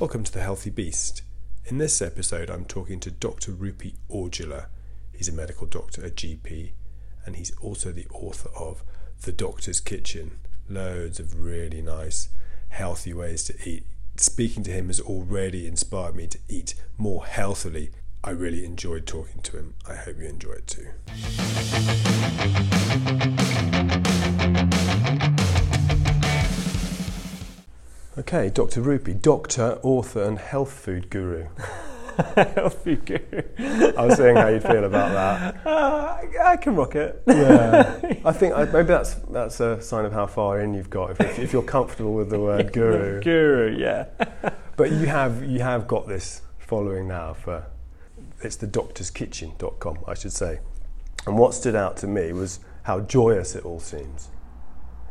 Welcome to The Healthy Beast. In this episode, I'm talking to Dr. Rupi Aujla. He's a medical doctor, a GP, and he's also the author of The Doctor's Kitchen. Loads of really nice, healthy ways to eat. Speaking to him has already inspired me to eat more healthily. I really enjoyed talking to him. I hope you enjoy it too. Okay, Dr. Rupi, doctor, author, and health food guru. health food guru. I was saying how you'd feel about that. Uh, I can rock it. Yeah, I think I, maybe that's that's a sign of how far in you've got. If, if you're comfortable with the word guru, guru, yeah. but you have you have got this following now for it's the doctorskitchen.com, I should say. And what stood out to me was how joyous it all seems.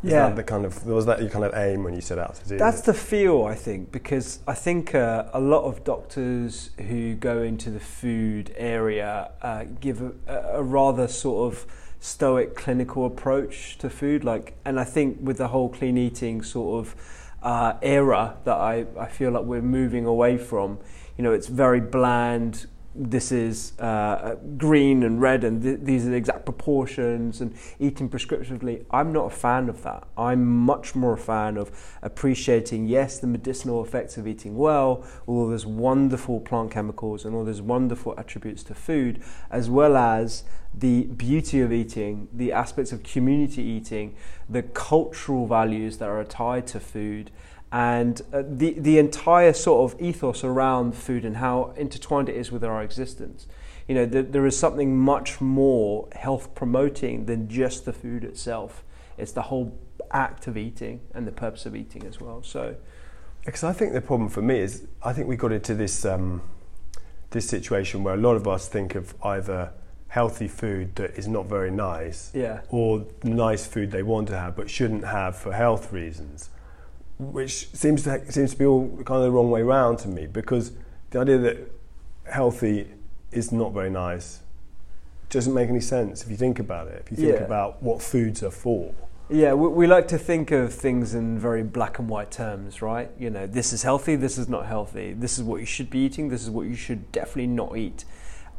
Is Yeah. that the kind of was that your kind of aim when you set out to do That's it? the feel, I think, because I think uh, a lot of doctors who go into the food area uh, give a, a rather sort of stoic clinical approach to food. Like, and I think with the whole clean eating sort of uh, era that I, I feel like we're moving away from, you know, it's very bland. This is uh, green and red, and th- these are the exact proportions, and eating prescriptively. I'm not a fan of that. I'm much more a fan of appreciating, yes, the medicinal effects of eating well, all those wonderful plant chemicals and all those wonderful attributes to food, as well as the beauty of eating, the aspects of community eating, the cultural values that are tied to food, and uh, the the entire sort of ethos around food and how intertwined it is with our existence. You know, th- there is something much more health promoting than just the food itself. It's the whole act of eating and the purpose of eating as well. So, Because I think the problem for me is I think we got into this um, this situation where a lot of us think of either healthy food that is not very nice yeah, or nice food they want to have but shouldn't have for health reasons, which seems to seems to be all kind of the wrong way round to me because the idea that healthy is not very nice doesn't make any sense if you think about it. If you think Yeah. about what foods are for. Yeah, we, we like to think of things in very black and white terms, right? You know, this is healthy, this is not healthy. This is what you should be eating, this is what you should definitely not eat.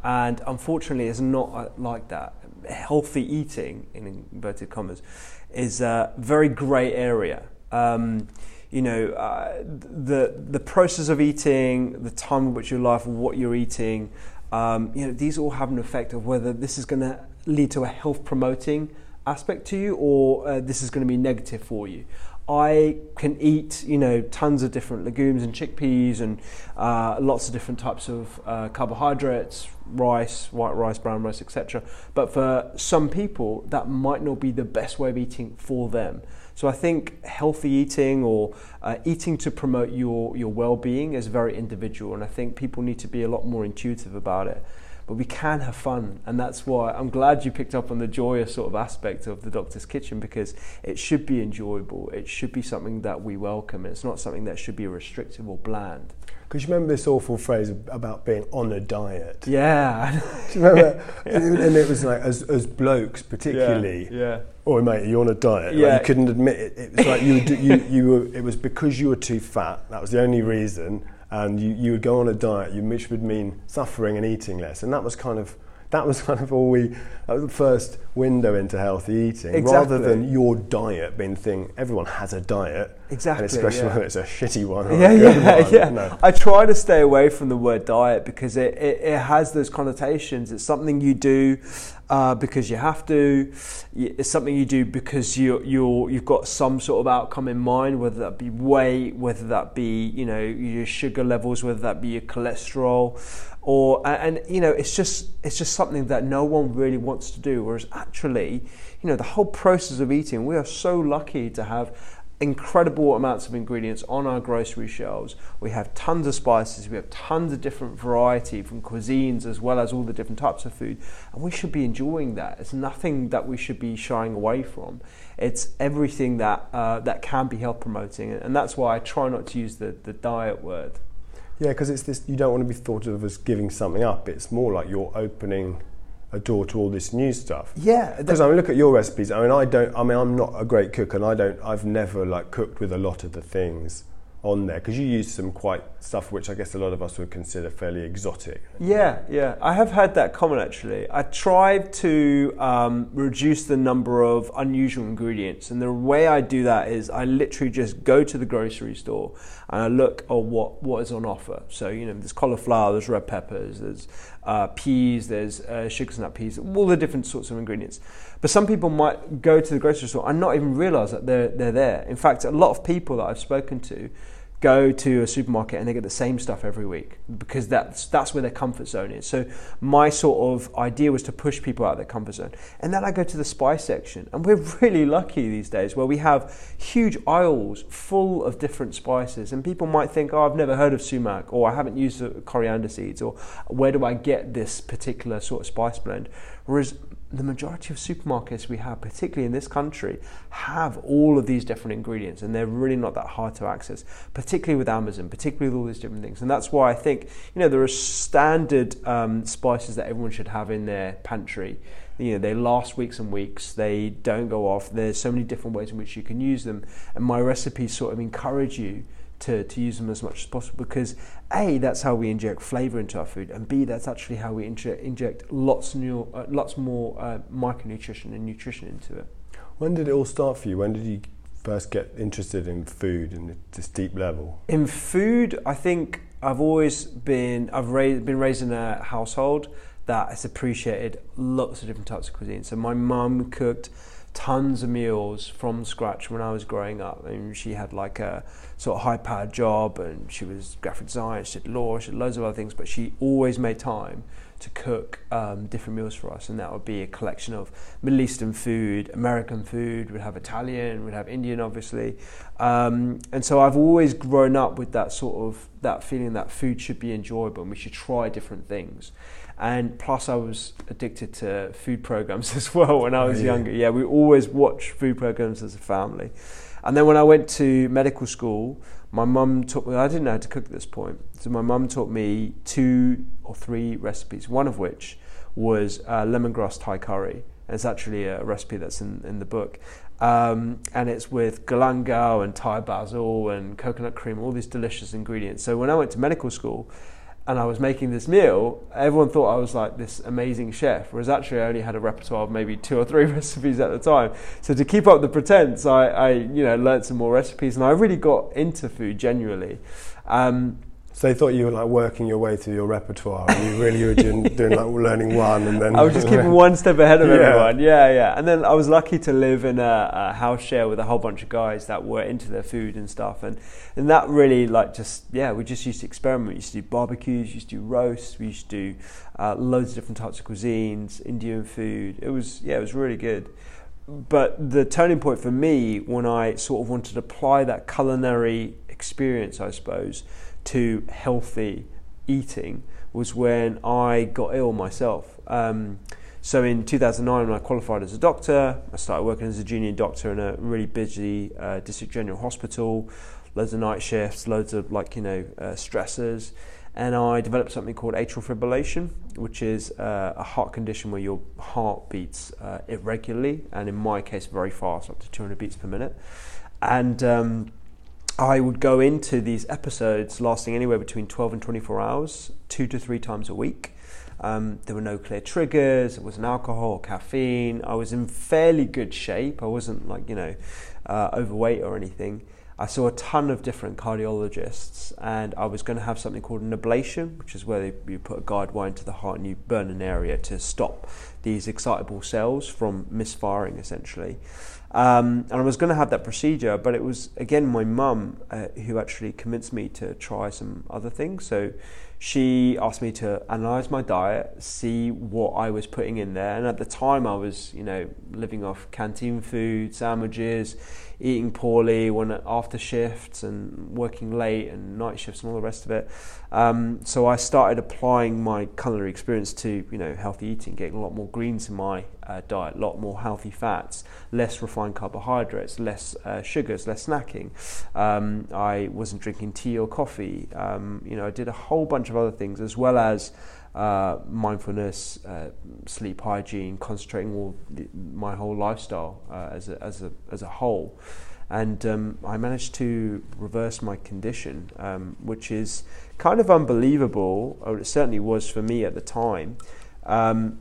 And unfortunately, it's not uh, like that. Healthy eating, in inverted commas, is a very grey area. Um, you know, uh, the the process of eating, the time in which your life, what you're eating, um, you know, these all have an effect of whether this is going to lead to a health promoting aspect to you or uh, this is going to be negative for you. I can eat, you know, tons of different legumes and chickpeas and uh, lots of different types of uh, carbohydrates, rice, white rice, brown rice, etc. But for some people, that might not be the best way of eating for them. So I think healthy eating or uh, eating to promote your, your well-being is very individual, and I think people need to be a lot more intuitive about it. But we can have fun, and that's why I'm glad you picked up on the joyous sort of aspect of the Doctor's Kitchen because it should be enjoyable. It should be something that we welcome. It's not something that should be restrictive or bland. Because you remember this awful phrase about being on a diet. Yeah, Do you remember? and it was like, as, as blokes particularly, Yeah, oh mate, you're on a diet? Like, Yeah. you couldn't admit it. It was like you, you, you were, it was because you were too fat. That was the only reason. And you, you would go on a diet, which would mean suffering and eating less. And that was kind of, that was kind of all we, that was the first window into healthy eating. Rather than your diet being the thing, everyone has a diet. exactly. and especially yeah. when it's a shitty one. Or yeah, a good yeah, one. yeah. No. I try to stay away from the word diet because it, it, it has those connotations. It's something you do uh, because you have to. It's something you do because you you you've got some sort of outcome in mind, whether that be weight, whether that be you know your sugar levels, whether that be your cholesterol, or and you know it's just it's just something that no one really wants to do. Whereas actually, you know, the whole process of eating, we are so lucky to have incredible amounts of ingredients on our grocery shelves. We have tons of spices, we have tons of different variety from cuisines as well as all the different types of food, and we should be enjoying that. It's nothing that we should be shying away from. It's everything that uh, that can be health promoting, and that's why I try not to use the, the diet word. Yeah, because it's this. You don't want to be thought of as giving something up. It's more like you're opening a door to all this new stuff. Yeah, Because I mean, look at your recipes. I mean, I don't. I mean, I'm not a great cook, and I don't. I've never like cooked with a lot of the things on there because you use some quite stuff which I guess a lot of us would consider fairly exotic. Yeah, yeah, I have had that comment actually. I tried to um, reduce the number of unusual ingredients, and the way I do that is I literally just go to the grocery store and I look at what what is on offer. So you know, there's cauliflower, there's red peppers, there's uh, peas, there's uh, sugar snap peas, all the different sorts of ingredients. But some people might go to the grocery store and not even realize that they're, they're there. In fact, a lot of people that I've spoken to go to a supermarket and they get the same stuff every week because that's that's where their comfort zone is. So my sort of idea was to push people out of their comfort zone. And then I go to the spice section and we're really lucky these days where we have huge aisles full of different spices and people might think, "Oh, I've never heard of sumac or I haven't used uh, coriander seeds or where do I get this particular sort of spice blend?" Whereas the majority of supermarkets we have, particularly in this country, have all of these different ingredients and they're really not that hard to access, particularly with Amazon, particularly with all these different things. And that's why I think, you know, there are standard um, spices that everyone should have in their pantry. You know, they last weeks and weeks, they don't go off. There's so many different ways in which you can use them. And my recipes sort of encourage you to, to use them as much as possible because a that's how we inject flavor into our food and b that's actually how we inject, inject lots new uh, lots more uh, micronutrition and nutrition into it. When did it all start for you? When did you first get interested in food in this deep level? In food i think i've always been i've raised, been raised in a household that has appreciated lots of different types of cuisine. So my mum cooked tons of meals from scratch when I was growing up. And she had like a sort of high powered job and she was graphic design, she did law, she did loads of other things, but she always made time to cook um, different meals for us. And that would be a collection of Middle Eastern food, American food, we'd have Italian, we'd have Indian, obviously. Um, and so I've always grown up with that sort of that feeling that food should be enjoyable and we should try different things and plus I was addicted to food programs as well when I was oh, yeah. younger. Yeah, we always watched food programs as a family. And then when I went to medical school, my mum taught me, I didn't know how to cook at this point. So my mum taught me two or three recipes, one of which was uh, lemongrass Thai curry. And it's actually a recipe that's in, in the book. Um, and it's with galangal and Thai basil and coconut cream, all these delicious ingredients. So when I went to medical school, and I was making this meal, everyone thought I was like this amazing chef, whereas actually I only had a repertoire of maybe two or three recipes at the time. So to keep up the pretense, I, I you know learned some more recipes, and I really got into food genuinely. Um, so they thought you were like working your way through your repertoire, and you really were doing, doing like learning one, and then I was just keeping one step ahead of yeah. everyone. Yeah, yeah. And then I was lucky to live in a, a, house share with a whole bunch of guys that were into their food and stuff, and and that really like just yeah, we just used to experiment. We used to do barbecues, used to do roasts, we used to do uh, loads of different types of cuisines, Indian food. It was yeah, it was really good but the turning point for me when I sort of wanted to apply that culinary experience, I suppose, to healthy eating was when I got ill myself. Um, so in 2009, when I qualified as a doctor, I started working as a junior doctor in a really busy uh, district general hospital, loads of night shifts, loads of like you know uh, stressors, and I developed something called atrial fibrillation, which is uh, a heart condition where your heart beats uh, irregularly, and in my case, very fast, up to 200 beats per minute, and um, I would go into these episodes lasting anywhere between 12 and 24 hours, two to three times a week. Um, there were no clear triggers, it wasn't alcohol or caffeine. I was in fairly good shape. I wasn't like, you know, uh, overweight or anything. I saw a ton of different cardiologists, and I was going to have something called an ablation, which is where they, you put a guide wire into the heart and you burn an area to stop these excitable cells from misfiring, essentially. Um, and I was going to have that procedure, but it was again my mum uh, who actually convinced me to try some other things. So she asked me to analyze my diet, see what I was putting in there. And at the time, I was, you know, living off canteen food, sandwiches, eating poorly when after shifts and working late and night shifts and all the rest of it. Um, so I started applying my culinary experience to you know healthy eating, getting a lot more greens in my uh, diet, a lot more healthy fats, less refined carbohydrates, less uh, sugars, less snacking. Um, I wasn't drinking tea or coffee. Um, you know, I did a whole bunch of other things as well as uh, mindfulness, uh, sleep hygiene, concentrating all the, my whole lifestyle uh, as, a, as, a, as a whole. and um, I managed to reverse my condition, um, which is kind of unbelievable, or it certainly was for me at the time. Um,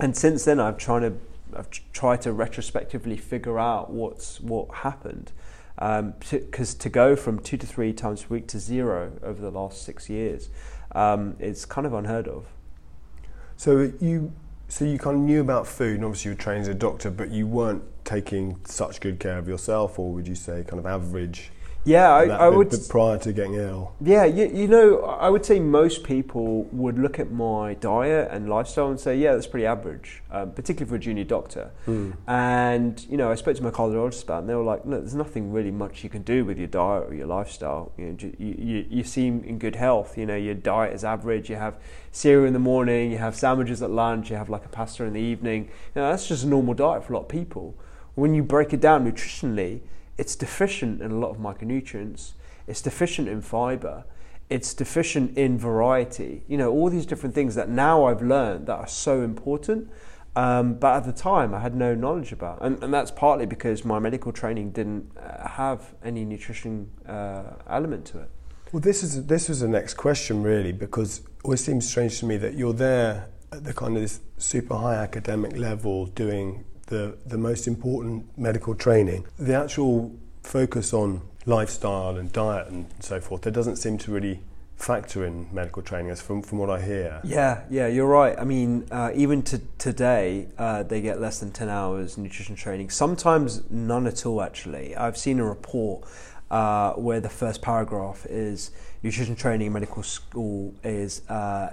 and since then, I've tried to I've tried to retrospectively figure out what's what happened. Because um, to, to, go from two to three times a week to zero over the last six years, um, it's kind of unheard of. So you so you kind of knew about food, and obviously you were trained as a doctor, but you weren't taking such good care of yourself, or would you say kind of average? Yeah, I, I would. prior to getting ill. Yeah, you, you know, I would say most people would look at my diet and lifestyle and say, yeah, that's pretty average, um, particularly for a junior doctor. Mm. And you know, I spoke to my cardiologist about, it and they were like, look, there's nothing really much you can do with your diet or your lifestyle. You know, you, you, you seem in good health. You know, your diet is average. You have cereal in the morning, you have sandwiches at lunch, you have like a pasta in the evening. You know, that's just a normal diet for a lot of people. When you break it down nutritionally it's deficient in a lot of micronutrients, it's deficient in fiber, it's deficient in variety. You know, all these different things that now I've learned that are so important. Um, but at the time, I had no knowledge about, and, and that's partly because my medical training didn't uh, have any nutrition uh, element to it. Well, this is this was the next question, really, because it always seems strange to me that you're there at the kind of this super high academic level doing the, the most important medical training. The actual focus on lifestyle and diet and so forth, there doesn't seem to really factor in medical training as from, from what I hear. Yeah, yeah, you're right. I mean, uh, even to today, uh, they get less than 10 hours nutrition training, sometimes none at all, actually. I've seen a report uh, where the first paragraph is nutrition training in medical school is uh,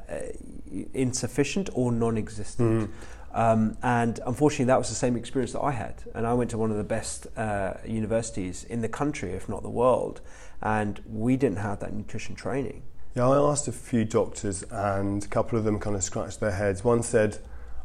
insufficient or non existent. Mm. Um, and unfortunately, that was the same experience that I had. And I went to one of the best uh, universities in the country, if not the world, and we didn't have that nutrition training. Yeah, I asked a few doctors, and a couple of them kind of scratched their heads. One said,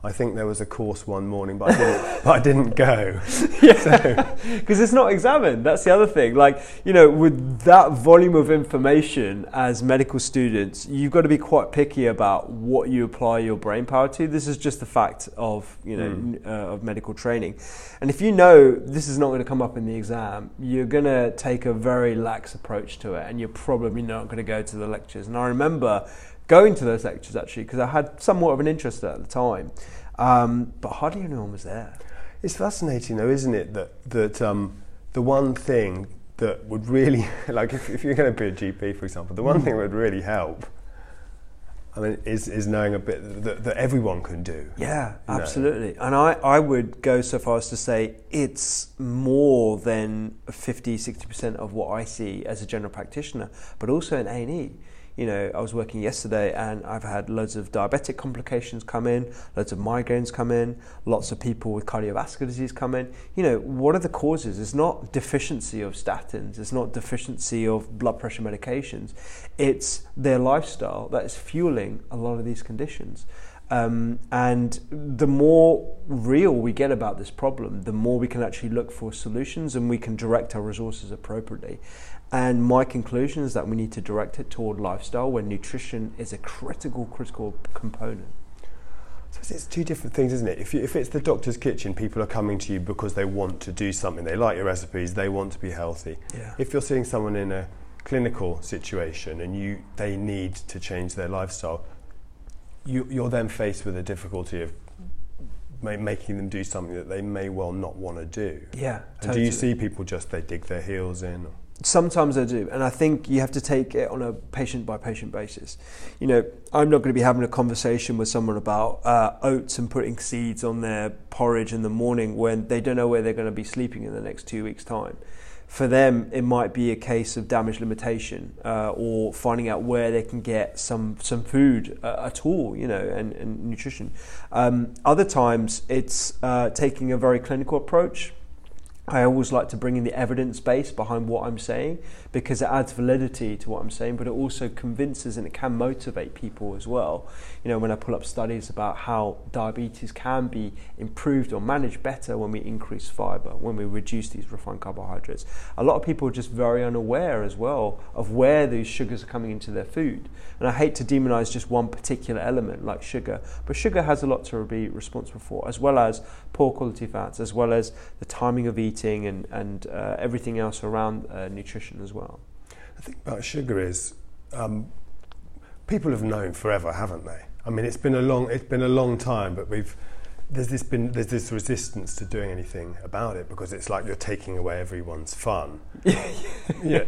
I think there was a course one morning, but I didn't, but I didn't go. Yeah, because so. it's not examined. That's the other thing. Like you know, with that volume of information as medical students, you've got to be quite picky about what you apply your brain power to. This is just the fact of you know mm. uh, of medical training, and if you know this is not going to come up in the exam, you're going to take a very lax approach to it, and you're probably not going to go to the lectures. And I remember going to those lectures actually because I had somewhat of an interest at the time, um, but hardly anyone was there. It's fascinating though, isn't it, that that um, the one thing that would really like if, if you're going to be a GP, for example, the one thing that would really help. I mean, is, is knowing a bit that, that everyone can do. Yeah, absolutely. And I, I would go so far as to say it's more than 50, 60% of what I see as a general practitioner, but also in A&E you know, I was working yesterday and I've had loads of diabetic complications come in, loads of migraines come in, lots of people with cardiovascular disease come in. You know, what are the causes? It's not deficiency of statins, it's not deficiency of blood pressure medications, it's their lifestyle that is fueling a lot of these conditions. Um, and the more real we get about this problem, the more we can actually look for solutions and we can direct our resources appropriately. And my conclusion is that we need to direct it toward lifestyle where nutrition is a critical, critical component. So it's two different things, isn't it? If, you, if it's the doctor's kitchen, people are coming to you because they want to do something. They like your recipes, they want to be healthy. Yeah. If you're seeing someone in a clinical situation and you, they need to change their lifestyle, you, you're then faced with the difficulty of making them do something that they may well not want to do. Yeah. And totally. do you see people just they dig their heels in? Or? Sometimes I do, and I think you have to take it on a patient by patient basis. You know, I'm not going to be having a conversation with someone about uh, oats and putting seeds on their porridge in the morning when they don't know where they're going to be sleeping in the next two weeks' time. For them, it might be a case of damage limitation uh, or finding out where they can get some some food uh, at all, you know, and, and nutrition. Um, other times, it's uh, taking a very clinical approach I always like to bring in the evidence base behind what I'm saying because it adds validity to what I'm saying, but it also convinces and it can motivate people as well. You know, when I pull up studies about how diabetes can be improved or managed better when we increase fiber, when we reduce these refined carbohydrates, a lot of people are just very unaware as well of where these sugars are coming into their food. And I hate to demonize just one particular element like sugar, but sugar has a lot to be responsible for, as well as poor quality fats, as well as the timing of eating and and uh, everything else around uh, nutrition as well. The thing about sugar is, um, people have known forever, haven't they? I mean, it's been a long it's been a long time, but we've there's this been there's this resistance to doing anything about it because it's like you're taking away everyone's fun. yeah,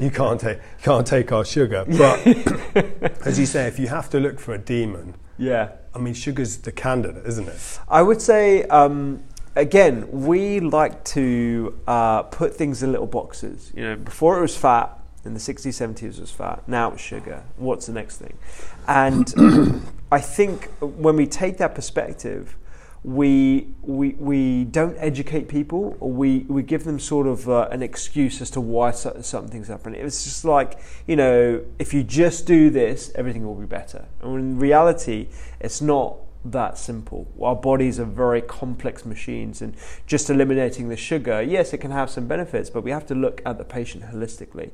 you can't take can't take our sugar, but as you say, if you have to look for a demon, Yeah. I mean, sugar's the candidate, isn't it? I would say, um, again, we like to uh, put things in little boxes. You know, before it was fat, in the 60s, 70s it was fat, now it's sugar. What's the next thing? And I think when we take that perspective, we, we, we don't educate people or we, we give them sort of uh, an excuse as to why cer- certain things happen. It's just like, you know, if you just do this, everything will be better. And in reality, it's not that simple. Our bodies are very complex machines, and just eliminating the sugar, yes, it can have some benefits, but we have to look at the patient holistically.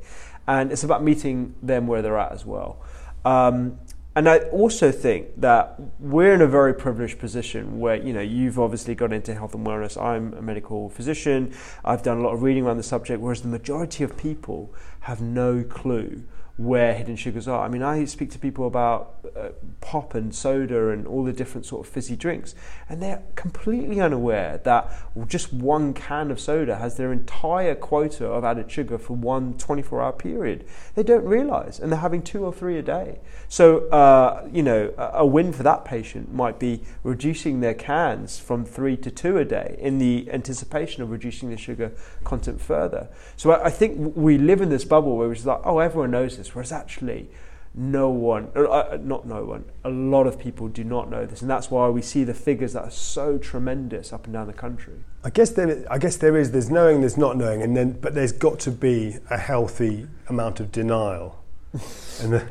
And it's about meeting them where they're at as well. Um, and I also think that we're in a very privileged position where, you know, you've obviously got into health and wellness. I'm a medical physician. I've done a lot of reading around the subject, whereas the majority of people have no clue where hidden sugars are. I mean, I speak to people about uh, pop and soda and all the different sort of fizzy drinks, and they're completely unaware that just one can of soda has their entire quota of added sugar for one 24 hour period. They don't realize, and they're having two or three a day. So, uh, you know, a win for that patient might be reducing their cans from three to two a day in the anticipation of reducing the sugar content further. So, I, I think we live in this bubble where it's like, oh, everyone knows this, whereas actually, no one, uh, uh, not no one, a lot of people do not know this, and that's why we see the figures that are so tremendous up and down the country. I guess there, I guess there is. There's knowing, there's not knowing, and then but there's got to be a healthy amount of denial in the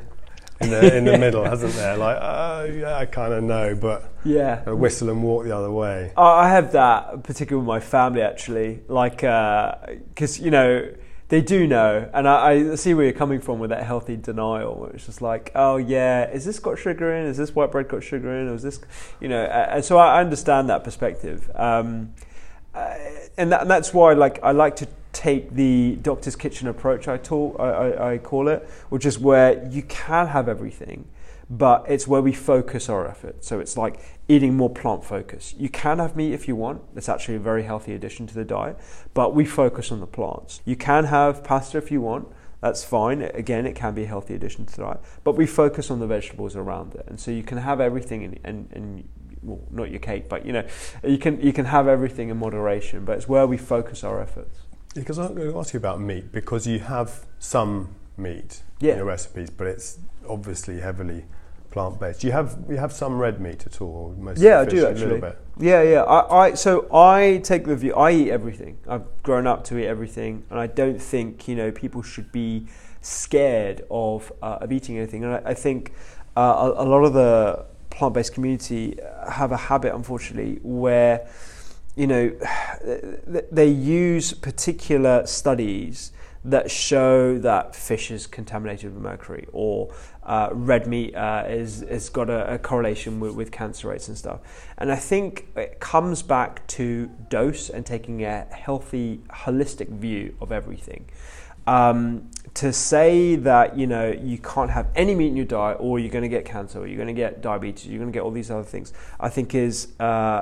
in the, in the middle, hasn't there? Like, oh, yeah, I kind of know, but Yeah. I whistle and walk the other way. I I have that, particularly with my family, actually. Like, because, you know, they do know. And I, I see where you're coming from with that healthy denial. It's just like, oh, yeah, is this got sugar in? Is this white bread got sugar in? Or is this, you know, and so I understand that perspective. Um, uh, and, that, and that's why, like, I like to take the doctor's kitchen approach. I, talk, I, I call it, which is where you can have everything, but it's where we focus our effort. So it's like eating more plant focus. You can have meat if you want. It's actually a very healthy addition to the diet, but we focus on the plants. You can have pasta if you want. That's fine. Again, it can be a healthy addition to the diet, but we focus on the vegetables around it, and so you can have everything in, in, in well, not your cake, but you know, you can you can have everything in moderation. But it's where we focus our efforts. Because I'm going to ask you about meat because you have some meat Yeah. in your recipes, but it's obviously heavily plant based. You have you have some red meat at all? Most Yeah, I do A little actually. bit. Yeah, yeah. I, I so I take the view. I eat everything. I've grown up to eat everything, and I don't think you know people should be scared of uh, of eating anything. And I, I think uh, a, a lot of the plant-based community have a habit, unfortunately, where you know they use particular studies that show that fish is contaminated with mercury or uh, red meat uh, is has got a, a correlation with, with cancer rates and stuff. And I think it comes back to dose and taking a healthy, holistic view of everything. Um, to say that you know you can't have any meat in your diet, or you're going to get cancer, or you're going to get diabetes, you're going to get all these other things, I think is uh,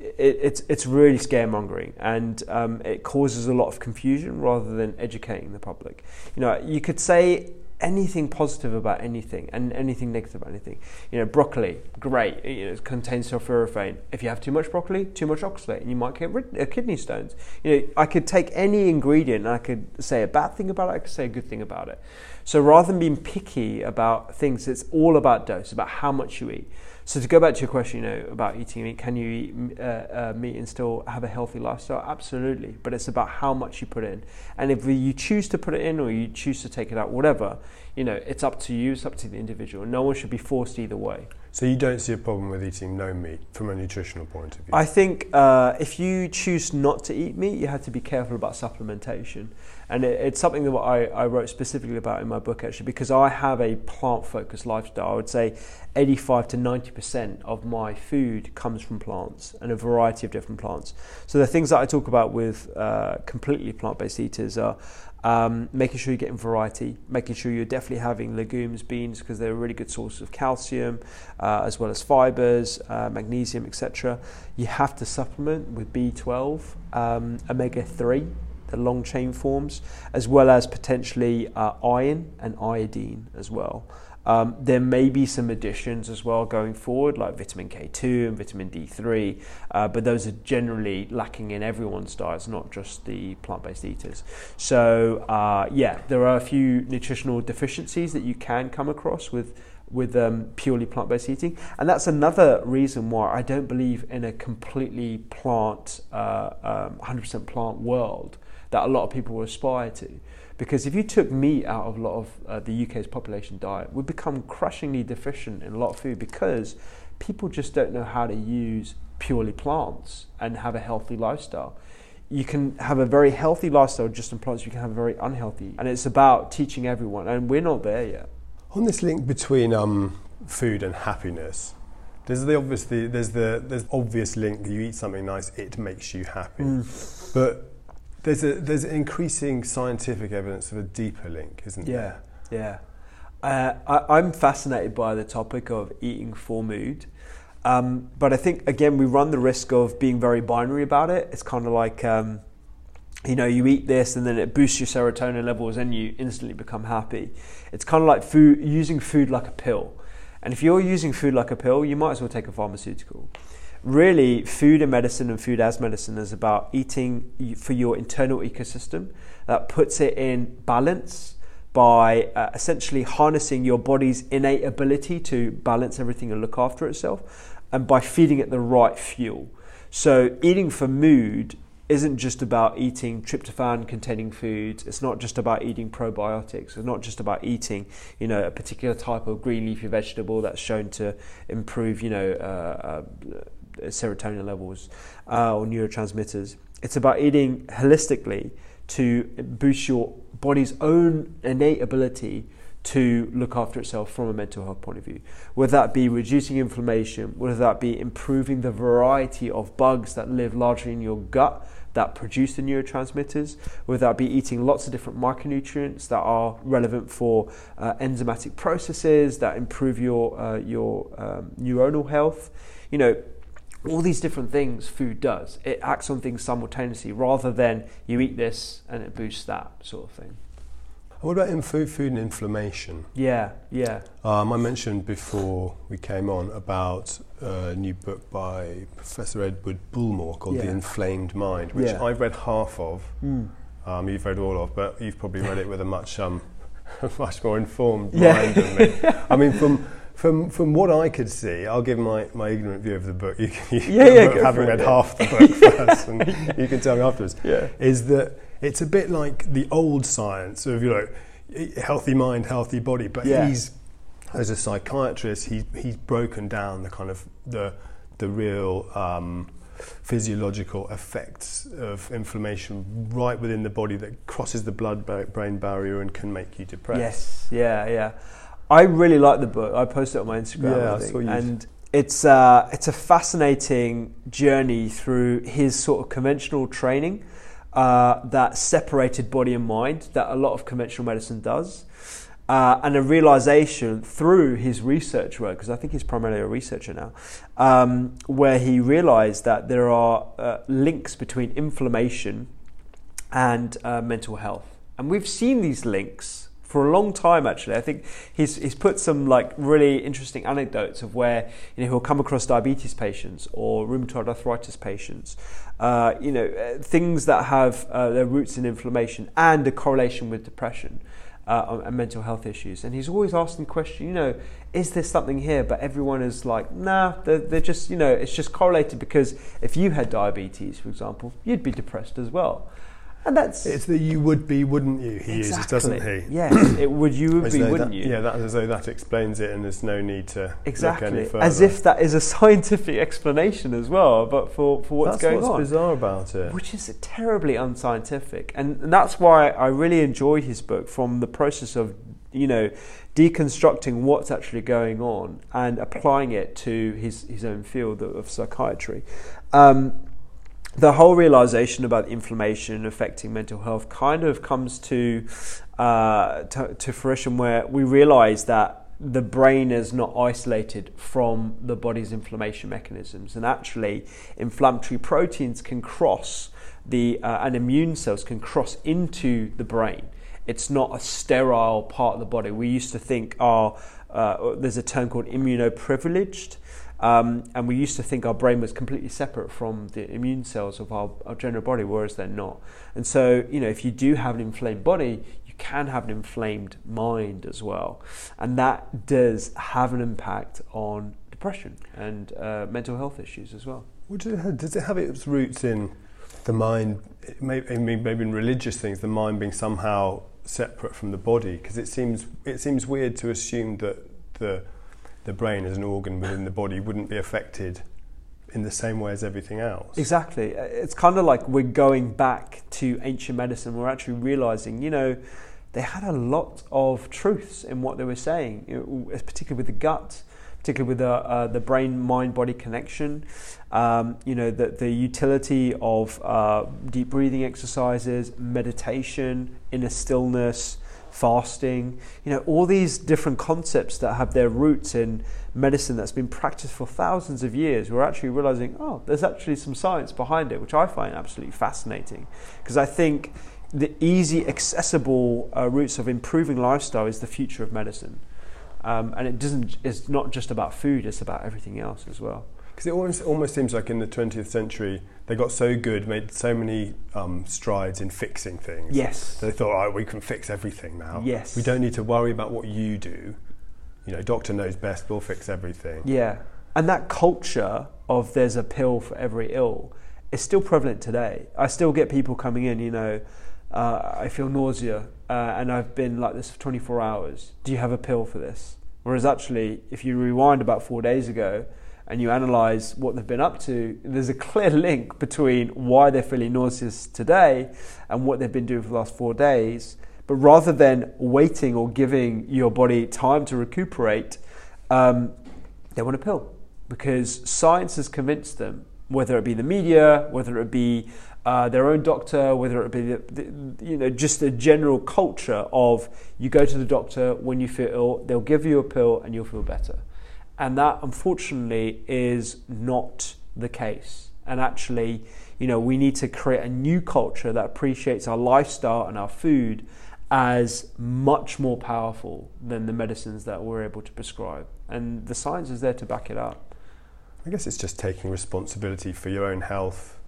it, it's it's really scaremongering, and um, it causes a lot of confusion rather than educating the public. You know, you could say anything positive about anything and anything negative about anything. You know, broccoli, great. You know, it contains sulforaphane. If you have too much broccoli, too much oxalate, and you might get rid- uh, kidney stones. You know, I could take any ingredient and I could say a bad thing about it. I could say a good thing about it. So rather than being picky about things, it's all about dose, about how much you eat. So to go back to your question, you know, about eating meat, can you eat uh, uh, meat and still have a healthy lifestyle? Absolutely, but it's about how much you put in. And if you choose to put it in or you choose to take it out, whatever, you know, it's up to you. It's up to the individual. No one should be forced either way. So you don't see a problem with eating no meat from a nutritional point of view? I think uh, if you choose not to eat meat, you have to be careful about supplementation. And it, it's something that I, I wrote specifically about in my book, actually, because I have a plant focused lifestyle. I would say 85 to 90% of my food comes from plants and a variety of different plants. So the things that I talk about with uh, completely plant based eaters are um, making sure you're getting variety, making sure you're definitely having legumes, beans, because they're a really good source of calcium, uh, as well as fibers, uh, magnesium, etc. You have to supplement with B12, um, omega 3, the long chain forms, as well as potentially uh, iron and iodine as well. Um, there may be some additions as well going forward, like vitamin K2 and vitamin D3, uh, but those are generally lacking in everyone's diets, not just the plant based eaters. So, uh, yeah, there are a few nutritional deficiencies that you can come across with. With um, purely plant based eating. And that's another reason why I don't believe in a completely plant, uh, um, 100% plant world that a lot of people will aspire to because if you took meat out of a lot of uh, the UK's population diet, we'd become crushingly deficient in a lot of food because people just don't know how to use purely plants and have a healthy lifestyle. You can have a very healthy lifestyle just on plants, you can have a very unhealthy. And it's about teaching everyone, and we're not there yet. On this link between um, food and happiness, there's the obvious there's the there's obvious link. You eat something nice, it makes you happy. Mm. But there's a there's increasing scientific evidence of a deeper link, isn't there? Yeah, yeah. Uh, I, am fascinated by the topic of eating for mood, um, but I think again we run the risk of being very binary about it. It's kind of like. Um, you know, you eat this and then it boosts your serotonin levels and you instantly become happy. It's kind of like food, using food like a pill. And if you're using food like a pill, you might as well take a pharmaceutical really food and medicine and food as medicine is about eating for your internal ecosystem. That puts it in balance by uh, essentially harnessing your body's innate ability to balance everything and look after itself and by feeding it the right fuel. So eating for mood isn't just about eating tryptophan containing foods. It's not just about eating probiotics. It's not just about eating you know a particular type of green leafy vegetable that's shown to improve you know uh, uh, serotonin levels uh, or neurotransmitters. It's about eating holistically to boost your body's own innate ability to look after itself from a mental health point of view. Whether that be reducing inflammation, whether that be improving the variety of bugs that live largely in your gut that produce the neurotransmitters, whether that be eating lots of different micronutrients that are relevant for uh, enzymatic processes that improve your uh, your um, neuronal health. You know, all these different things food does. It acts on things simultaneously rather than you eat this and it boosts that sort of thing. What about in food, food and inflammation? Yeah, yeah. Um, I mentioned before we came on about a new book by Professor Edward Bullmore called yeah. The Inflamed Mind, which yeah. I've read half of. Mm. Um, you've read all of, but you've probably read it with a much um, much more informed yeah. mind than me. I mean, from from from what I could see, I'll give my, my ignorant view of the book. You, you yeah, yeah, having read it, half the book first, and you can tell me afterwards. Yeah. Is that it's a bit like the old science of you know healthy mind, healthy body, but yeah. he's as a psychiatrist, he's he's broken down the kind of the the real. Um, physiological effects of inflammation right within the body that crosses the blood brain barrier and can make you depressed. Yes, yeah, yeah. I really like the book. I posted it on my Instagram. Yeah, I, saw you. And it's uh, it's a fascinating journey through his sort of conventional training uh, that separated body and mind that a lot of conventional medicine does. Uh, and a realization through his research work, because I think he's primarily a researcher now, um, where he realized that there are uh, links between inflammation and uh, mental health. And we've seen these links for a long time actually. I think he's he's put some like really interesting anecdotes of where you know he'll come across diabetes patients or rheumatoid arthritis patients, uh, you know uh, things that have uh, their roots in inflammation and a correlation with depression. Uh, and mental health issues, and he's always asking the question, you know, is there something here? But everyone is like, nah, they're, they're just, you know, it's just correlated because if you had diabetes, for example, you'd be depressed as well. And that's It's the you would be, wouldn't you? He uses, doesn't he? Yes, it would. You would be, though wouldn't that- you? Yeah, that, as though that explains it, and there's no need to look any Exactly. further. As if that is a scientific explanation as well, but for, for what's that's going what's on. bizarre about it. Which is terribly unscientific. And that's why I really enjoy his book from the process of, you know, deconstructing what's actually going on and applying it to his, his own field of, of psychiatry. Um, the whole realization about inflammation affecting mental health kind of comes to, uh, to, to fruition where we realize that the brain is not isolated from the body's inflammation mechanisms, and actually, inflammatory proteins can cross the uh, and immune cells can cross into the brain. It's not a sterile part of the body. We used to think, oh, uh, there's a term called immunoprivileged. Um, and we used to think our brain was completely separate from the immune cells of our, our general body, whereas they're not. And so, you know, if you do have an inflamed body, you can have an inflamed mind as well. And that does have an impact on depression and uh, mental health issues as well. Does, it have, does it have its roots in the mind, maybe, maybe in religious things, the mind being somehow separate from the body? Because it seems, it seems weird to assume that the, the brain as an organ within the body wouldn't be affected in the same way as everything else. Exactly. Uh, It's kind of like we're going back to ancient medicine. We're actually realizing, you know, they had a lot of truths in what they were saying, particularly with the gut, particularly with the, uh, the brain mind body connection. Um, you know, the, the utility of uh, deep breathing exercises, meditation, inner stillness, fasting, you know, all these different concepts that have their roots in medicine that's been practiced for thousands of years, we're actually realizing, oh, there's actually some science behind it, which I find absolutely fascinating. Because I think the easy, accessible uh, routes of improving lifestyle is the future of medicine. Um, and it doesn't, it's not just about food, it's about everything else as well. Because it almost, almost seems like in the 20th century, they got so good, made so many um, strides in fixing things. Yes. They thought, all right, we can fix everything now. Yes. We don't need to worry about what you do. You know, doctor knows best, we'll fix everything. Yeah. And that culture of there's a pill for every ill is still prevalent today. I still get people coming in, you know, uh, I feel nausea uh, and I've been like this for 24 hours. Do you have a pill for this? Whereas actually, if you rewind about four days ago and you analyze what they've been up to, there's a clear link between why they're feeling nauseous today and what they've been doing for the last four days. But rather than waiting or giving your body time to recuperate, um, they want a pill because science has convinced them, whether it be the media, whether it be uh, their own doctor, whether it be the, the, you know just a general culture of you go to the doctor when you feel ill, they'll give you a pill and you'll feel better, and that unfortunately is not the case. And actually, you know, we need to create a new culture that appreciates our lifestyle and our food as much more powerful than the medicines that we're able to prescribe. And the science is there to back it up. I guess it's just taking responsibility for your own health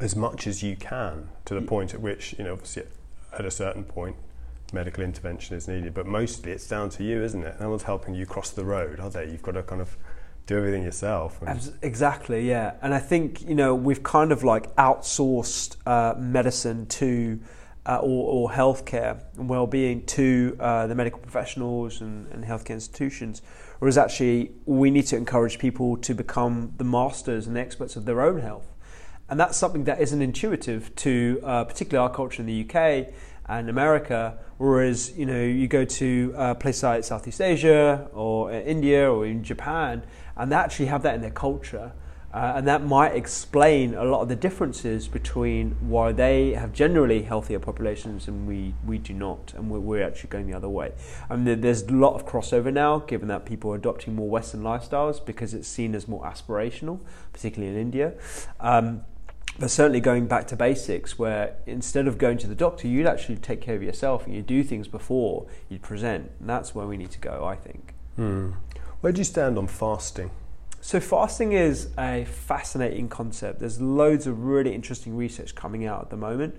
as much as you can to the mm. point at which, you know, obviously at a certain point, medical intervention is needed. But mostly it's down to you, isn't it? No one's helping you cross the road, are they? You've got to kind of do everything yourself. Exactly, yeah. And I think, you know, we've kind of like outsourced uh, medicine to, uh, or, or healthcare and well-being to uh, the medical professionals and, and healthcare institutions. Whereas actually, we need to encourage people to become the masters and the experts of their own health. And that's something that isn't intuitive to uh, particularly our culture in the UK and America. Whereas, you know, you go to uh, places like Southeast Asia or uh, India or in Japan, and they actually have that in their culture. Uh, and that might explain a lot of the differences between why they have generally healthier populations and we, we do not, and we're, we're actually going the other way. I mean, there's a lot of crossover now, given that people are adopting more Western lifestyles because it's seen as more aspirational, particularly in India. Um, but certainly going back to basics, where instead of going to the doctor, you'd actually take care of yourself and you do things before you present. And that's where we need to go, I think. Hmm. Where do you stand on fasting? So, fasting is a fascinating concept. There's loads of really interesting research coming out at the moment.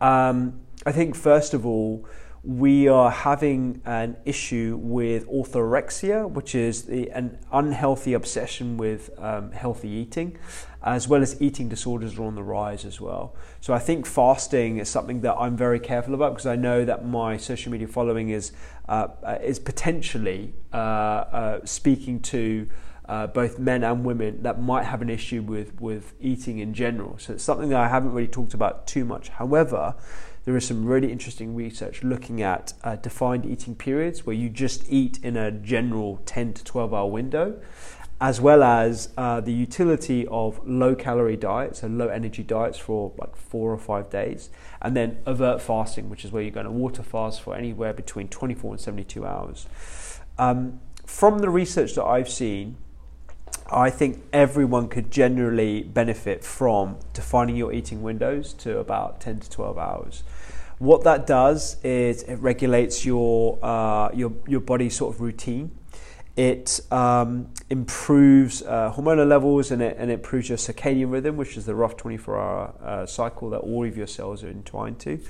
Um, I think, first of all, we are having an issue with orthorexia, which is the, an unhealthy obsession with um, healthy eating, as well as eating disorders are on the rise as well. So I think fasting is something that I'm very careful about because I know that my social media following is uh, is potentially uh, uh, speaking to. Uh, both men and women that might have an issue with, with eating in general. So it's something that I haven't really talked about too much. However, there is some really interesting research looking at uh, defined eating periods where you just eat in a general 10 to 12 hour window, as well as uh, the utility of low calorie diets, and low energy diets for like four or five days, and then overt fasting, which is where you're going to water fast for anywhere between 24 and 72 hours. Um, from the research that I've seen, I think everyone could generally benefit from defining your eating windows to about 10 to 12 hours. What that does is it regulates your, uh, your, your body's sort of routine. It um, improves uh, hormonal levels and it, and it improves your circadian rhythm, which is the rough 24 hour uh, cycle that all of your cells are entwined to,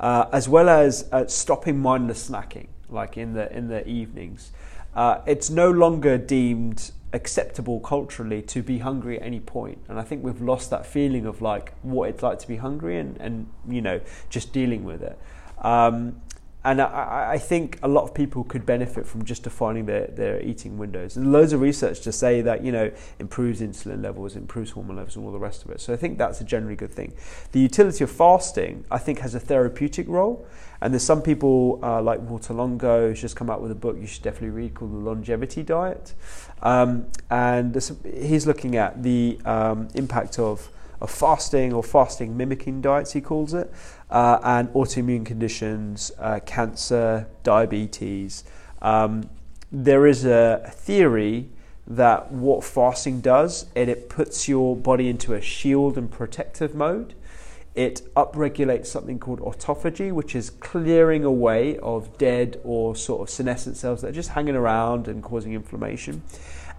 uh, as well as uh, stopping mindless snacking, like in the, in the evenings. Uh, it's no longer deemed acceptable culturally to be hungry at any point. And i think we've lost that feeling of like what it's like to be hungry and, and you know just dealing with it. Um, and I, I, think a lot of people could benefit from just defining their, their eating windows. And loads of research to say that, you know, improves insulin levels, improves hormone levels, and all the rest of it. So I think that's a generally good thing. The utility of fasting, I think, has a therapeutic role. And there's some people uh, like Walter Longo, who's just come out with a book you should definitely read called The Longevity Diet. Um, and he's looking at the um, impact of of fasting or fasting mimicking diets, he calls it, uh, and autoimmune conditions, uh, cancer, diabetes. Um, there is a theory that what fasting does, it, it puts your body into a shield and protective mode. It upregulates something called autophagy, which is clearing away of dead or sort of senescent cells that are just hanging around and causing inflammation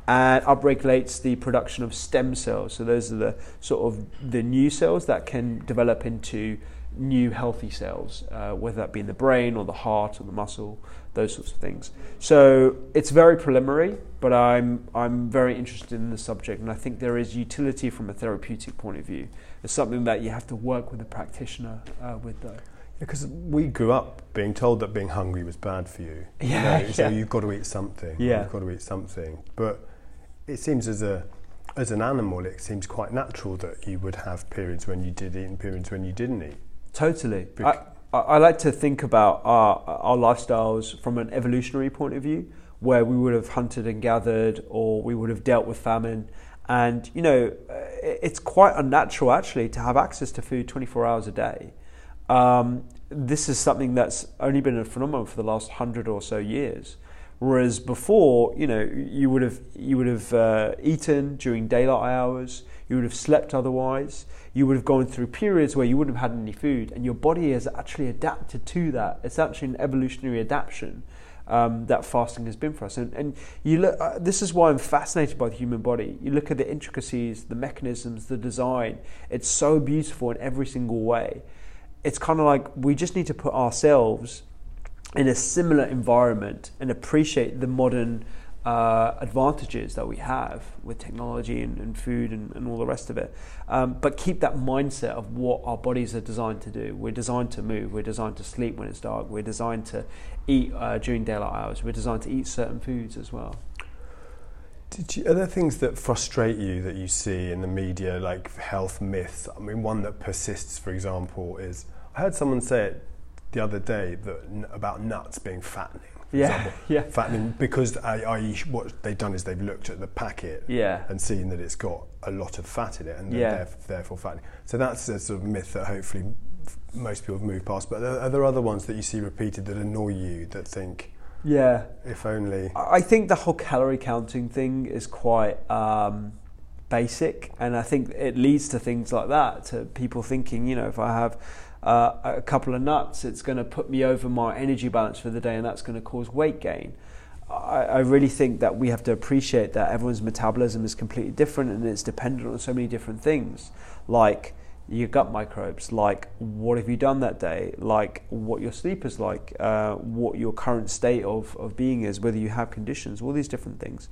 and upregulates the production of stem cells. So those are the sort of the new cells that can develop into new healthy cells, uh, whether that be in the brain or the heart or the muscle, those sorts of things. So it's very preliminary, but I'm I'm very interested in the subject, and I think there is utility from a therapeutic point of view. It's something that you have to work with a practitioner uh, with, though. Because we grew up being told that being hungry was bad for you. Yeah, you know, So you've got to eat something. Yeah. You've got to eat something. But it seems as a as an animal, it seems quite natural that you would have periods when you did eat and periods when you didn't eat. Totally. I, I like to think about our, our lifestyles from an evolutionary point of view, where we would have hunted and gathered, or we would have dealt with famine. And, you know, it's quite unnatural actually to have access to food 24 hours a day. Um, this is something that's only been a phenomenon for the last hundred or so years. Whereas before, you know, you would have you would have uh, eaten during daylight hours. You would have slept otherwise. You would have gone through periods where you wouldn't have had any food, and your body has actually adapted to that. It's actually an evolutionary adaptation um, that fasting has been for us. And, and you look. Uh, this is why I'm fascinated by the human body. You look at the intricacies, the mechanisms, the design. It's so beautiful in every single way. It's kind of like we just need to put ourselves in a similar environment and appreciate the modern uh, advantages that we have with technology and, and food and, and, all the rest of it. Um, but keep that mindset of what our bodies are designed to do. We're designed to move. We're designed to sleep when it's dark. We're designed to eat uh, during daylight hours. We're designed to eat certain foods as well. You, are there things that frustrate you that you see in the media, like health myths? I mean, one that persists, for example, is I heard someone say it the other day that about nuts being fattening. Yeah, example, yeah. Fattening because I, I, what they've done is they've looked at the packet yeah. and seen that it's got a lot of fat in it and yeah. therefore fattening. So that's a sort of myth that hopefully most people have moved past. But are there other ones that you see repeated that annoy you that think, yeah, if only? I think the whole calorie counting thing is quite. Um, basic and I think it leads to things like that to people thinking you know if I have uh, a couple of nuts, it's going to put me over my energy balance for the day, and that's going to cause weight gain. I, I really think that we have to appreciate that everyone's metabolism is completely different and it's dependent on so many different things, like your gut microbes, like what have you done that day, like what your sleep is like, uh, what your current state of, of being is, whether you have conditions, all these different things.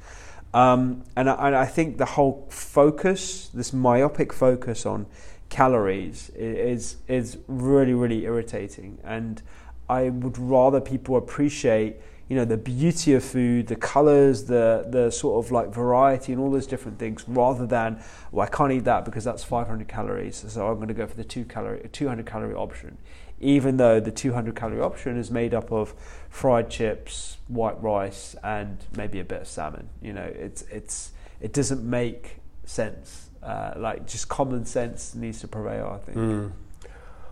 Um, and, I, and I think the whole focus, this myopic focus on calories, is, is really, really irritating. And I would rather people appreciate you know the beauty of food, the colors, the the sort of like variety and all those different things, rather than well I can't eat that because that's 500 calories, so I'm going to go for the two calorie 200 calorie option, even though the 200 calorie option is made up of fried chips, white rice, and maybe a bit of salmon. You know, it's it's it doesn't make sense. Uh, like just common sense needs to prevail. I think. Mm.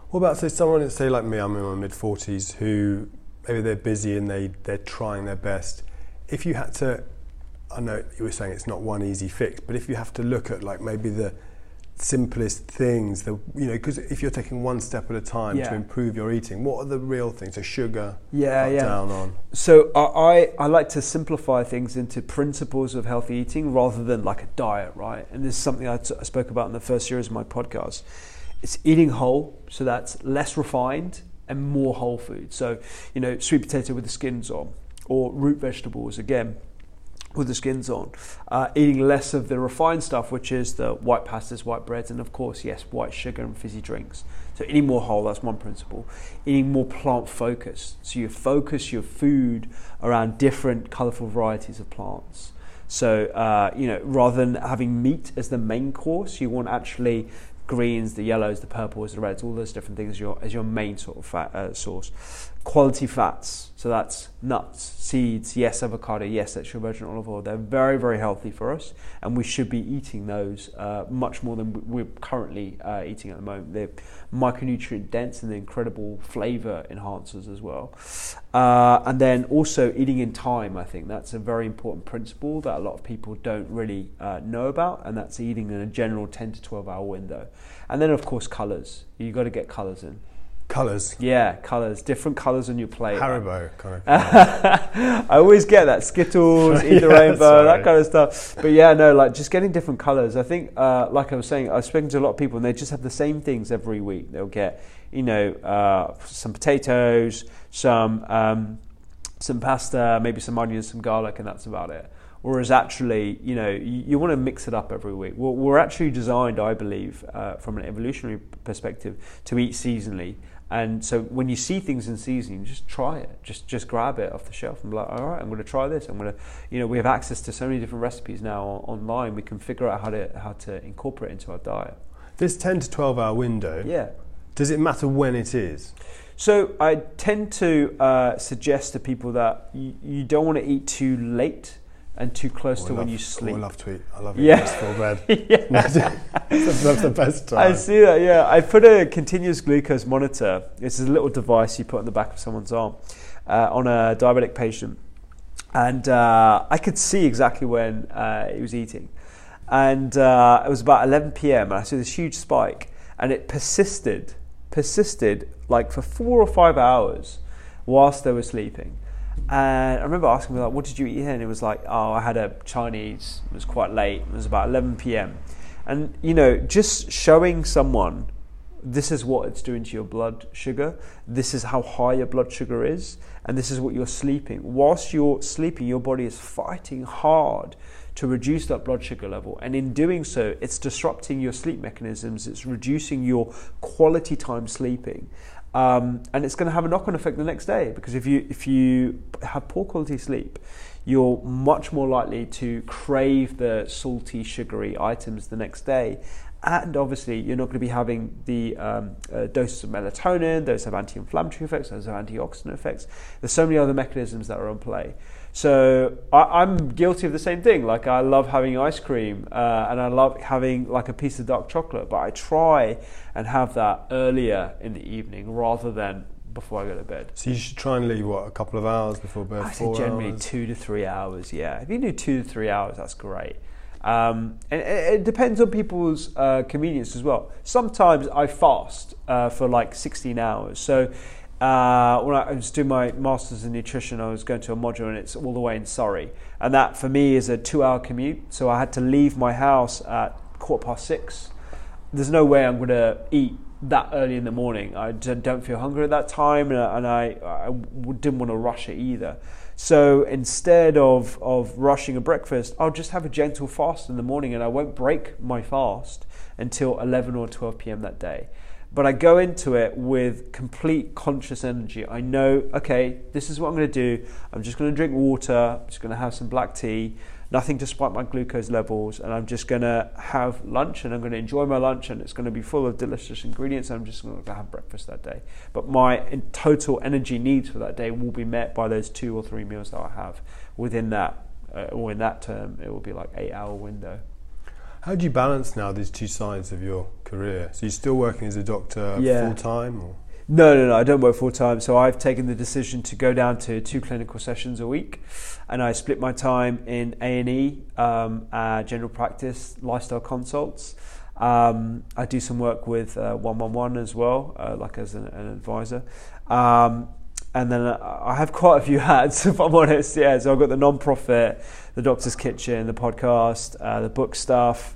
What about say someone say like me, I'm in my mid 40s who maybe they're busy and they they're trying their best. If you had to, I know you were saying it's not one easy fix, but if you have to look at like maybe the simplest things the you know because if you're taking one step at a time Yeah. to improve your eating what are the real things so sugar Yeah, cut yeah. down on So I, I I like to simplify things into principles of healthy eating rather than like a diet, right? And this is something I, t- I spoke about in the first series of my podcast. It's eating whole, so that's less refined and more whole food. So you know, sweet potato with the skins on, or root vegetables again with the skins on. Uh, eating less of the refined stuff, which is the white pastas, white breads, and of course, yes, white sugar and fizzy drinks. So eating more whole, that's one principle. Eating more plant focused. So you focus your food around different colourful varieties of plants. So uh, you know, rather than having meat as the main course, you want actually greens, the yellows, the purples, the reds, all those different things as your as your main sort of fat uh, source. Quality fats, so that's nuts, seeds, yes, avocado, yes, extra virgin olive oil. They're very, very healthy for us, and we should be eating those uh, much more than we're currently uh, eating at the moment. They're micronutrient dense and they're incredible flavor enhancers as well. Uh, and then also eating in time, I think that's a very important principle that a lot of people don't really uh, know about, and that's eating in a general 10 to 12 hour window. And then, of course, colors. You've got to get colors in. Colors Yeah, colors, different colors on your plate. haribo kind of I always get that Skittles, eat the Yeah, rainbow, that kind of stuff. But yeah, no, like just getting different colors. I think, uh, like I was saying, I've spoken to a lot of people and they just have the same things every week. They'll get, you know, uh, some potatoes, some um, some pasta, maybe some onions, some garlic, and that's about it. Whereas actually, you know, you, you want to mix it up every week. We're, we're actually designed, I believe, uh, from an evolutionary perspective, to eat seasonally. And so when you see things in season, you just try it. Just just grab it off the shelf and be like, all right, I'm going to try this. I'm going to, you know, we have access to so many different recipes now online. We can figure out how to how to incorporate into our diet. this 10 to 12 hour window Yeah. does it matter when it is So I tend to uh, suggest to people that you, you don't want to eat too late and too close Oh, to when love- you oh, sleep. I love to eat I love Yeah. eating before bed yeah. that's, that's the best time I see that. Yeah, I put a continuous glucose monitor. It's a little device you put on the back of someone's arm uh, on a diabetic patient, and uh, I could see exactly when uh, he was eating. And uh, it was about 11 p.m. and I saw this huge spike, and it persisted, persisted like for four or five hours whilst they were sleeping. And I remember asking him like, "What did you eat?" here?" And it was like, "Oh, I had a Chinese. It was quite late. It was about 11 p.m." And you know, just showing someone this is what it's doing to your blood sugar. This is how high your blood sugar is, and this is what you're sleeping. Whilst you're sleeping, your body is fighting hard to reduce that blood sugar level, and in doing so, it's disrupting your sleep mechanisms. It's reducing your quality time sleeping. Um, and it's going to have a knock-on effect the next day because if you if you have poor quality sleep, you're much more likely to crave the salty, sugary items the next day. And obviously, you're not going to be having the um, uh, doses of melatonin, those have anti inflammatory effects, those have antioxidant effects. There's so many other mechanisms that are in play. So I, I'm guilty of the same thing. Like, I love having ice cream uh, and I love having like a piece of dark chocolate, but I try and have that earlier in the evening rather than before I go to bed. so you should try and leave what a couple of hours before bed I say generally hours? two to three hours. Yeah, if you do two to three hours, that's great. Um, and it, it depends on people's uh, convenience as well. Sometimes I fast uh, for like 16 hours. So uh, when I was doing my masters in nutrition, I was going to a module and it's all the way in Surrey, and that for me is a two-hour commute. So I had to leave my house at quarter past six there's no way I'm going to eat that early in the morning. I don't feel hungry at that time, and I, and I, I didn't want to rush it either. So instead of, of rushing a breakfast, I'll just have a gentle fast in the morning and I won't break my fast until 11 or 12 p.m. that day. But I go into it with complete conscious energy. I know, okay, this is what I'm going to do. I'm just going to drink water, I'm just going to have some black tea nothing to spike my glucose levels, and I'm just going to have lunch and I'm going to enjoy my lunch, and it's going to be full of delicious ingredients. And I'm just going to have breakfast that day. But my total energy needs for that day will be met by those two or three meals that I have within that, uh, or in that term, it will be like eight hour window. How do you balance now these two sides of your career? So you're still working as a doctor yeah. full time. No, no, no. I don't work full time. So I've taken the decision to go down to two clinical sessions a week, and I split my time in A and E, um, uh, general practice, lifestyle consults. Um, I do some work with one one one as well, uh, like as an, an advisor. Um, and then uh, I have quite a few hats, if I'm honest. Yeah, so I've got the non-profit, the Doctor's Kitchen, the podcast, uh, the book stuff.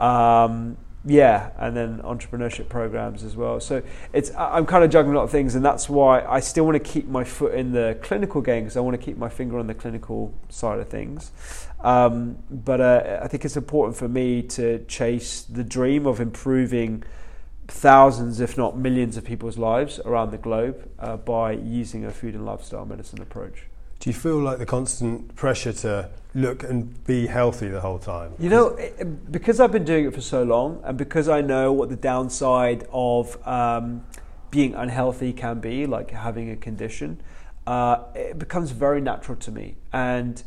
Um, yeah, and then entrepreneurship programs as well. So it's I'm kind of juggling a lot of things, and that's why I still want to keep my foot in the clinical game because I want to keep my finger on the clinical side of things. Um, but uh, I think it's important for me to chase the dream of improving thousands, if not millions, of people's lives around the globe uh, by using a food and lifestyle medicine approach. Do you feel like the constant pressure to look and be healthy the whole time? You know, because I've been doing it for so long, and because I know what the downside of um, being unhealthy can be, like having a condition, uh, it becomes very natural to me. And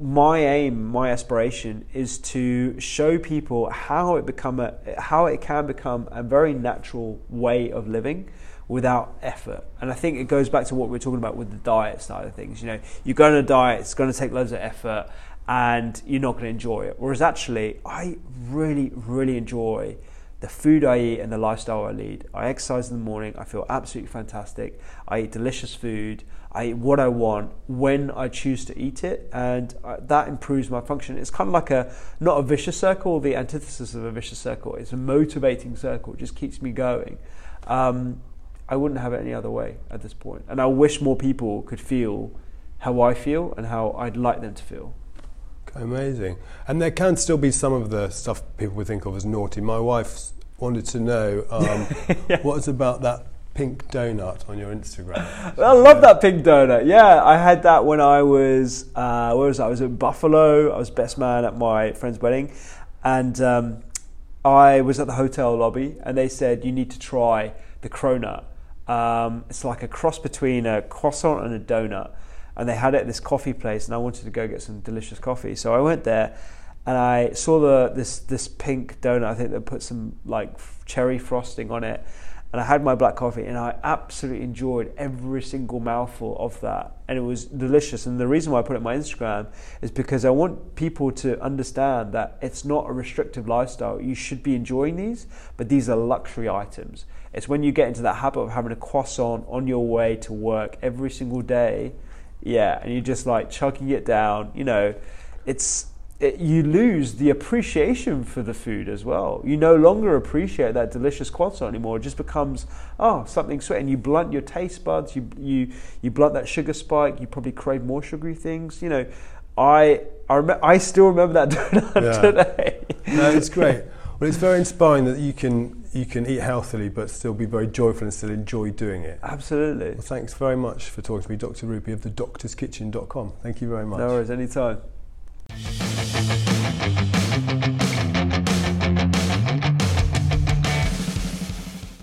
my aim, my aspiration, is to show people how it become a, how it can become a very natural way of living without effort. And I think it goes back to what we are talking about with the diet side of things. You know, you go on a diet, it's going to take loads of effort and you're not going to enjoy it. Whereas actually, I really, really enjoy the food I eat and the lifestyle I lead. I exercise in the morning, I feel absolutely fantastic. I eat delicious food, I eat what I want when I choose to eat it, and uh, that improves my function. It's kind of like a not a vicious circle, the antithesis of a vicious circle. It's a motivating circle, it just keeps me going. Um, I wouldn't have it any other way at this point. And I wish more people could feel how I feel and how I'd like them to feel. Amazing. And there can still be some of the stuff people would think of as naughty. My wife wanted to know um, yeah. what's about that pink donut on your Instagram. I love that pink donut. Yeah, I had that when I was uh, where was I? I was in Buffalo. I was best man at my friend's wedding, and um, I was at the hotel lobby, and they said you need to try the cronut. Um, it's like a cross between a croissant and a donut. And they had it at this coffee place, and I wanted to go get some delicious coffee. So I went there, and I saw the this this pink donut. I think they put some like cherry frosting on it, and I had my black coffee, and I absolutely enjoyed every single mouthful of that, and it was delicious. And the reason why I put it on my Instagram is because I want people to understand that it's not a restrictive lifestyle. You should be enjoying these, but these are luxury items. It's when you get into that habit of having a croissant on your way to work every single day, yeah, and you're just like chugging it down. You know, it's it, you lose the appreciation for the food as well. You no longer appreciate that delicious croissant anymore. It just becomes oh something sweet, and you blunt your taste buds. You you you blunt that sugar spike. You probably crave more sugary things. You know, I I, rem- I still remember that donut yeah. today. No, it's great. Well, it's very inspiring that you can you can eat healthily but still be very joyful and still enjoy doing it. Absolutely. Well, thanks very much for talking to me, Dr. Rupy of thedoctorskitchen.com. Thank you very much. No worries, anytime.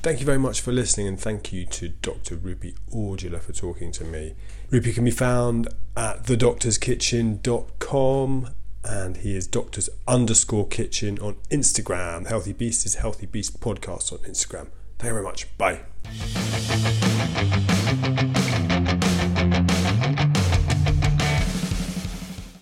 Thank you very much for listening, and thank you to Dr. Rupy Aujla for talking to me. Rupy can be found at thedoctorskitchen.com and he is doctors underscore kitchen on Instagram. Healthy Beast is Healthy Beast podcast on Instagram. Thank you very much. Bye.